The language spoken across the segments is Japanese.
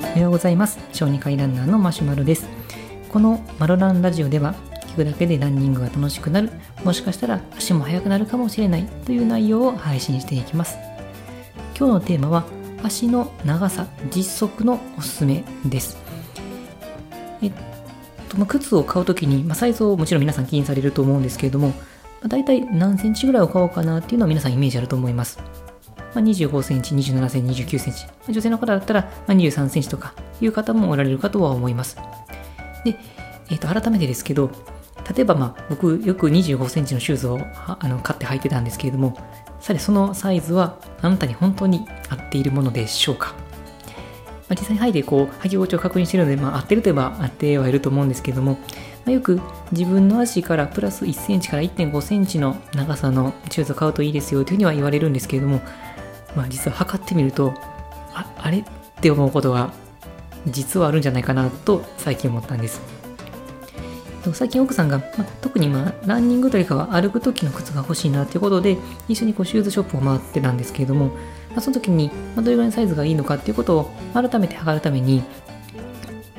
おはようございます。小児科医ランナーのマシュマロです。このマロランラジオでは聞くだけでランニングが楽しくなるもしかしたら足も速くなるかもしれないという内容を配信していきます。今日のテーマは足の長さ実測のおすすめです。えっと、ま、靴を買うときに、まあ、サイズをもちろん皆さん気にされると思うんですけれども、まあ、大体何センチぐらいを買おうかなっていうのは皆さんイメージあると思います。まあ、25センチ、27センチ、29センチ。女性の方だったら、まあ、23センチとかいう方もおられるかとは思います。で、えっ、ー、と、改めてですけど、例えばまあ僕よく25センチのシューズをあの買って履いてたんですけれども、さてそのサイズはあなたに本当に合っているものでしょうか、まあ、実際に履いてこう履き心地を確認しているので、まあ、合ってるといえば合ってはいると思うんですけれども、まあ、よく自分の足からプラス1センチから1.5センチの長さのシューズを買うといいですよというふうには言われるんですけれども、まあ、実は測ってみるとああれって思うことが実はあるんじゃないかなと最近思ったんです。最近奥さんが、まあ、特にまあランニングというか歩く時の靴が欲しいなということで一緒にこうシューズショップを回ってたんですけれども、まあ、その時に、まあ、どれぐらいのサイズがいいのかっていうことを改めて測るために、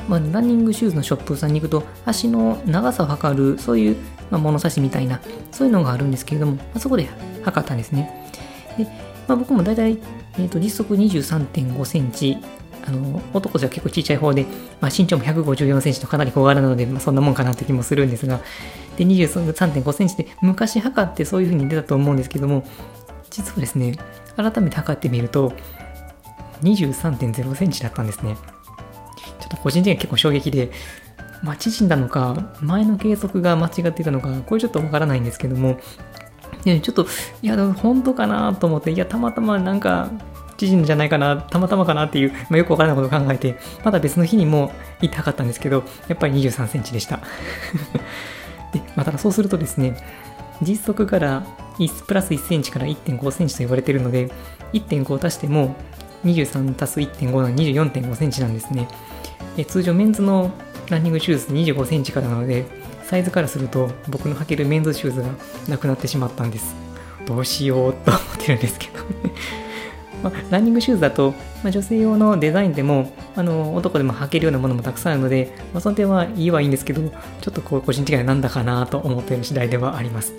まあ、ランニングシューズのショップさんに行くと足の長さを測るそういう、まあ、物差しみたいなそういうのがあるんですけれども、まあ、そこで測ったんですね。でまあ、僕も大体、えーと、実測23.5センチ、あの男じゃ結構ちっちゃい方で、まあ、身長も154センチとかなり小柄なので、まあ、そんなもんかなって気もするんですが、で、23.5センチで昔測ってそういう風に出たと思うんですけども、実はですね、改めて測ってみると、23.0センチだったんですね。ちょっと個人的には結構衝撃で、まあ、縮んだのか、前の計測が間違っていたのか、これちょっとわからないんですけども、ちょっと、いや、本当かなと思って、いや、たまたまなんか、知んじゃないかな、たまたまかなっていう、まあ、よくわからないことを考えて、まだ別の日にも行ったかったんですけど、やっぱり23センチでした。で、まあ、ただそうするとですね、実測からプラス1センチから1.5センチと言われているので、1.5足しても23足す1.5なの24.5センチなんですね。通常メンズのランニングシューズ25センチからなので、サイズからすると僕の履けるメンズシューズがなくなってしまったんです。どうしようと思ってるんですけど。ま、ランニングシューズだと、ま、女性用のデザインでもあの男でも履けるようなものもたくさんあるので、まあ、その点はいいはいいんですけどちょっとこう個人的にはなんだかなと思っている次第ではあります、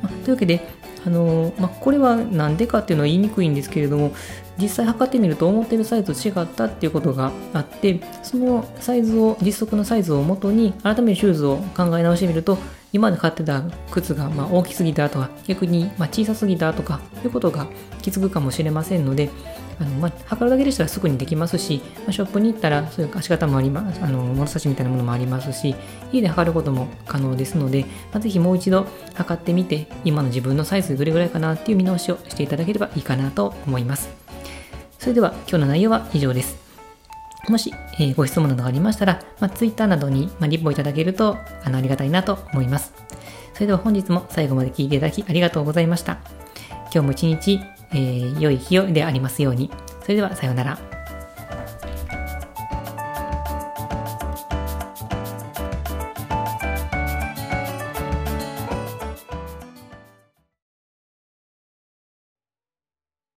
ま、というわけであのまあ、これは何でかっていうのは言いにくいんですけれども実際測ってみると思ってるサイズと違ったっていうことがあってそのサイズを実測のサイズをもとに改めてシューズを考え直してみると今まで買ってた靴がま大きすぎたとか逆にま小さすぎたとかいうことが気づくかもしれませんのであの、まあ、測るだけでしたらすぐにできますし、まあ、ショップに行ったらそういう足型もありますあの物差しみたいなものもありますし家で測ることも可能ですので、まあ、ぜひもう一度測ってみて今の自分のサイズどれぐらいかなっていう見直しをしていただければいいかなと思いますそれでは今日の内容は以上ですもし、えー、ご質問などがありましたら、まあ、Twitter などに、まあ、リポいただけるとあのありがたいなと思います。それでは本日も最後まで聞いていただきありがとうございました。今日も一日、えー、良い日でありますように。それではさようなら。